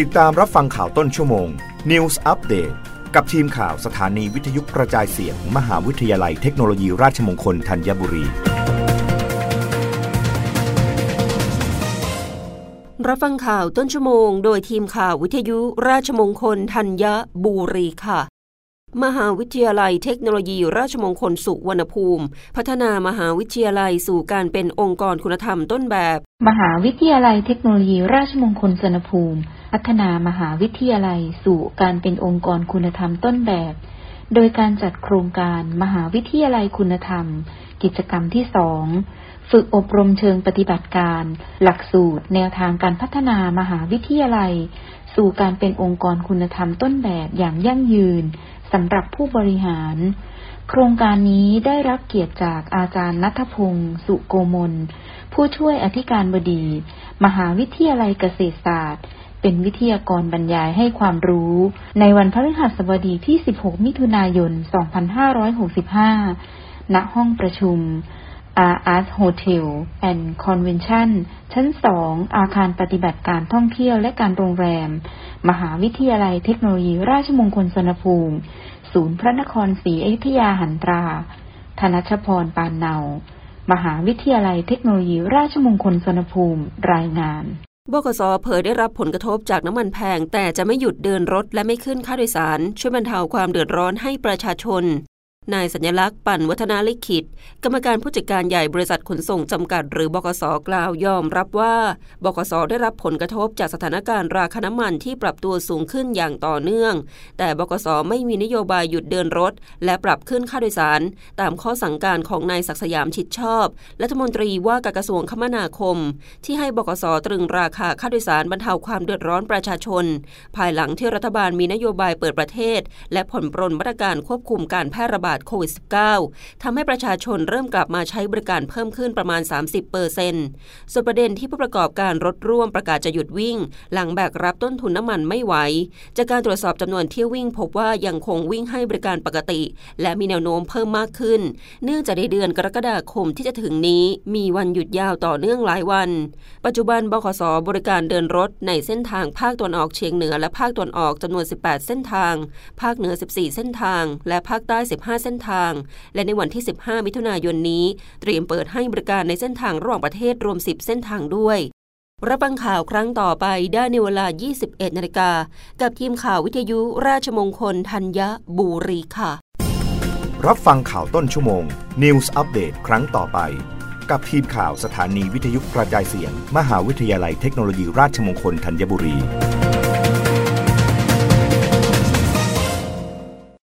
ติดตามรับฟังข่าวต้นชั่วโมง News Update กับทีมข่าวสถานีวิทยุกระจายเสียงมมหาวิทยาลัยเทคโนโลยีราชมงคลธัญบุรี รับฟังข่าวต้นชั่วโมง โดยทีมข่าววิทยุราชมงคลธัญบุรีค่ะมหาวิทยาลัยเทคโนโลยีราชมงคลสุวรรณภูมิ พัฒนามหาวิทยาลัยสู่การเป็นองค์กรคุณธรรมต้นแบบ มหาวิทยาลัยเทคโนโลยีราชมงคลสุวรรณภูมิ พัฒนามหาวิทยาลัย สู่การเป็นองค์กรคุณธรรมต้นแบบ โดยการจัดโครงการมหาวิทยาลัยคุณธรรม กิจกรรมที่สองฝึกอบรมเชิงปฏิบัติการ หลักสูตร แนวทางการพัฒนามหาวิทยาลัย สู่การเป็นองค์กรคุณธรรมต้นแบบอย่างยั่งยืนสำหรับผู้บริหาร โครงการนี้ได้รับเกียรติจากอาจารย์นัทพงศ์สุโกมล ผู้ช่วยอธิการบดี มหาวิทยาลัยเกษตรศาสตร์ เป็นวิทยากรบรรยายให้ความรู้ ในวันพฤหัสบดีที่ 16 มิถุนายน 2565 ณ ห้องประชุม R Art Hotel and Convention ชั้น 2 อาคารปฏิบัติการท่องเที่ยวและการโรงแรม มหาวิทยาลัยเทคโนโลยีราชมงคลสนภูมิ ศูนย์พระนครศรีอยุธยาหันตรา ธนชพรปานเนา มหาวิทยาลัยเทคโนโลยีราชมงคลสนภูมิ รายงาน บกสเผยได้รับผลกระทบจากน้ำมันแพง แต่จะไม่หยุดเดินรถและไม่ขึ้นค่าโดยสาร ช่วยบรรเทาความเดือดร้อนให้ประชาชน นายสัญลักษณ์ปั่นวัฒนาลิขิต กรรมการผู้จัดการใหญ่บริษัทขนส่งจำกัด หรือบกสกล่าวยอมรับว่าบกสได้รับผลกระทบจากสถานการณ์ราคาน้ำมันที่ปรับตัวสูงขึ้นอย่างต่อเนื่อง แต่บกสไม่มีนโยบายหยุดเดินรถ และปรับขึ้นค่าโดยสาร ตามข้อสั่งการของนายศักสยามชิดชอบรัฐมนตรีว่าการกระทรวงคมนาคม ที่ให้บกสตรึงราคาค่าโดยสารบรรเทาความเดือดร้อนประชาชน ภายหลังที่รัฐบาลมีนโยบายเปิดประเทศ และผ่อนปรนมาตรการควบคุมการแพร่ระบาดโควิด -19 ทำให้ประชาชนเริ่มกลับมาใช้บริการเพิ่มขึ้นประมาณ 30เปอร์เซ็นต์ส่วนประเด็นที่ผู้ประกอบการรถร่วมประกาศจะหยุดวิ่ง หลังแบกรับต้นทุนน้ำมันไม่ไหว จากการตรวจสอบจำนวนเที่ยววิ่ง พบว่ายังคงวิ่งให้บริการปกติ และมีแนวโน้มเพิ่มมากขึ้น เนื่องจากในเดือนกรกฎาคมที่จะถึงนี้ มีวันหยุดยาวต่อเนื่องหลายวัน ปัจจุบันบขสบริการเดินรถในเส้นทางภาคตะวันออกเฉียงเหนือและภาคตะวันออกจำนวน 18 เส้นทาง ภาคเหนือ 14 เส้นทาง และภาคใต้ 15เส้นทาง และในวันที่ 15 มิถุนายนนี้ เตรียมเปิดให้บริการในเส้นทางระหว่างประเทศรวม 10 เส้นทางด้วย รับฟังข่าวครั้งต่อไปได้ในเวลา 21 นาฬิกา กับทีมข่าววิทยุราชมงคลธัญบุรีค่ะ รับฟังข่าวต้นชั่วโมง News อัปเดตครั้งต่อไป กับทีมข่าวสถานีวิทยุกระจายเสียง มหาวิทยาลัยเทคโนโลยีราชมงคลธัญบุรี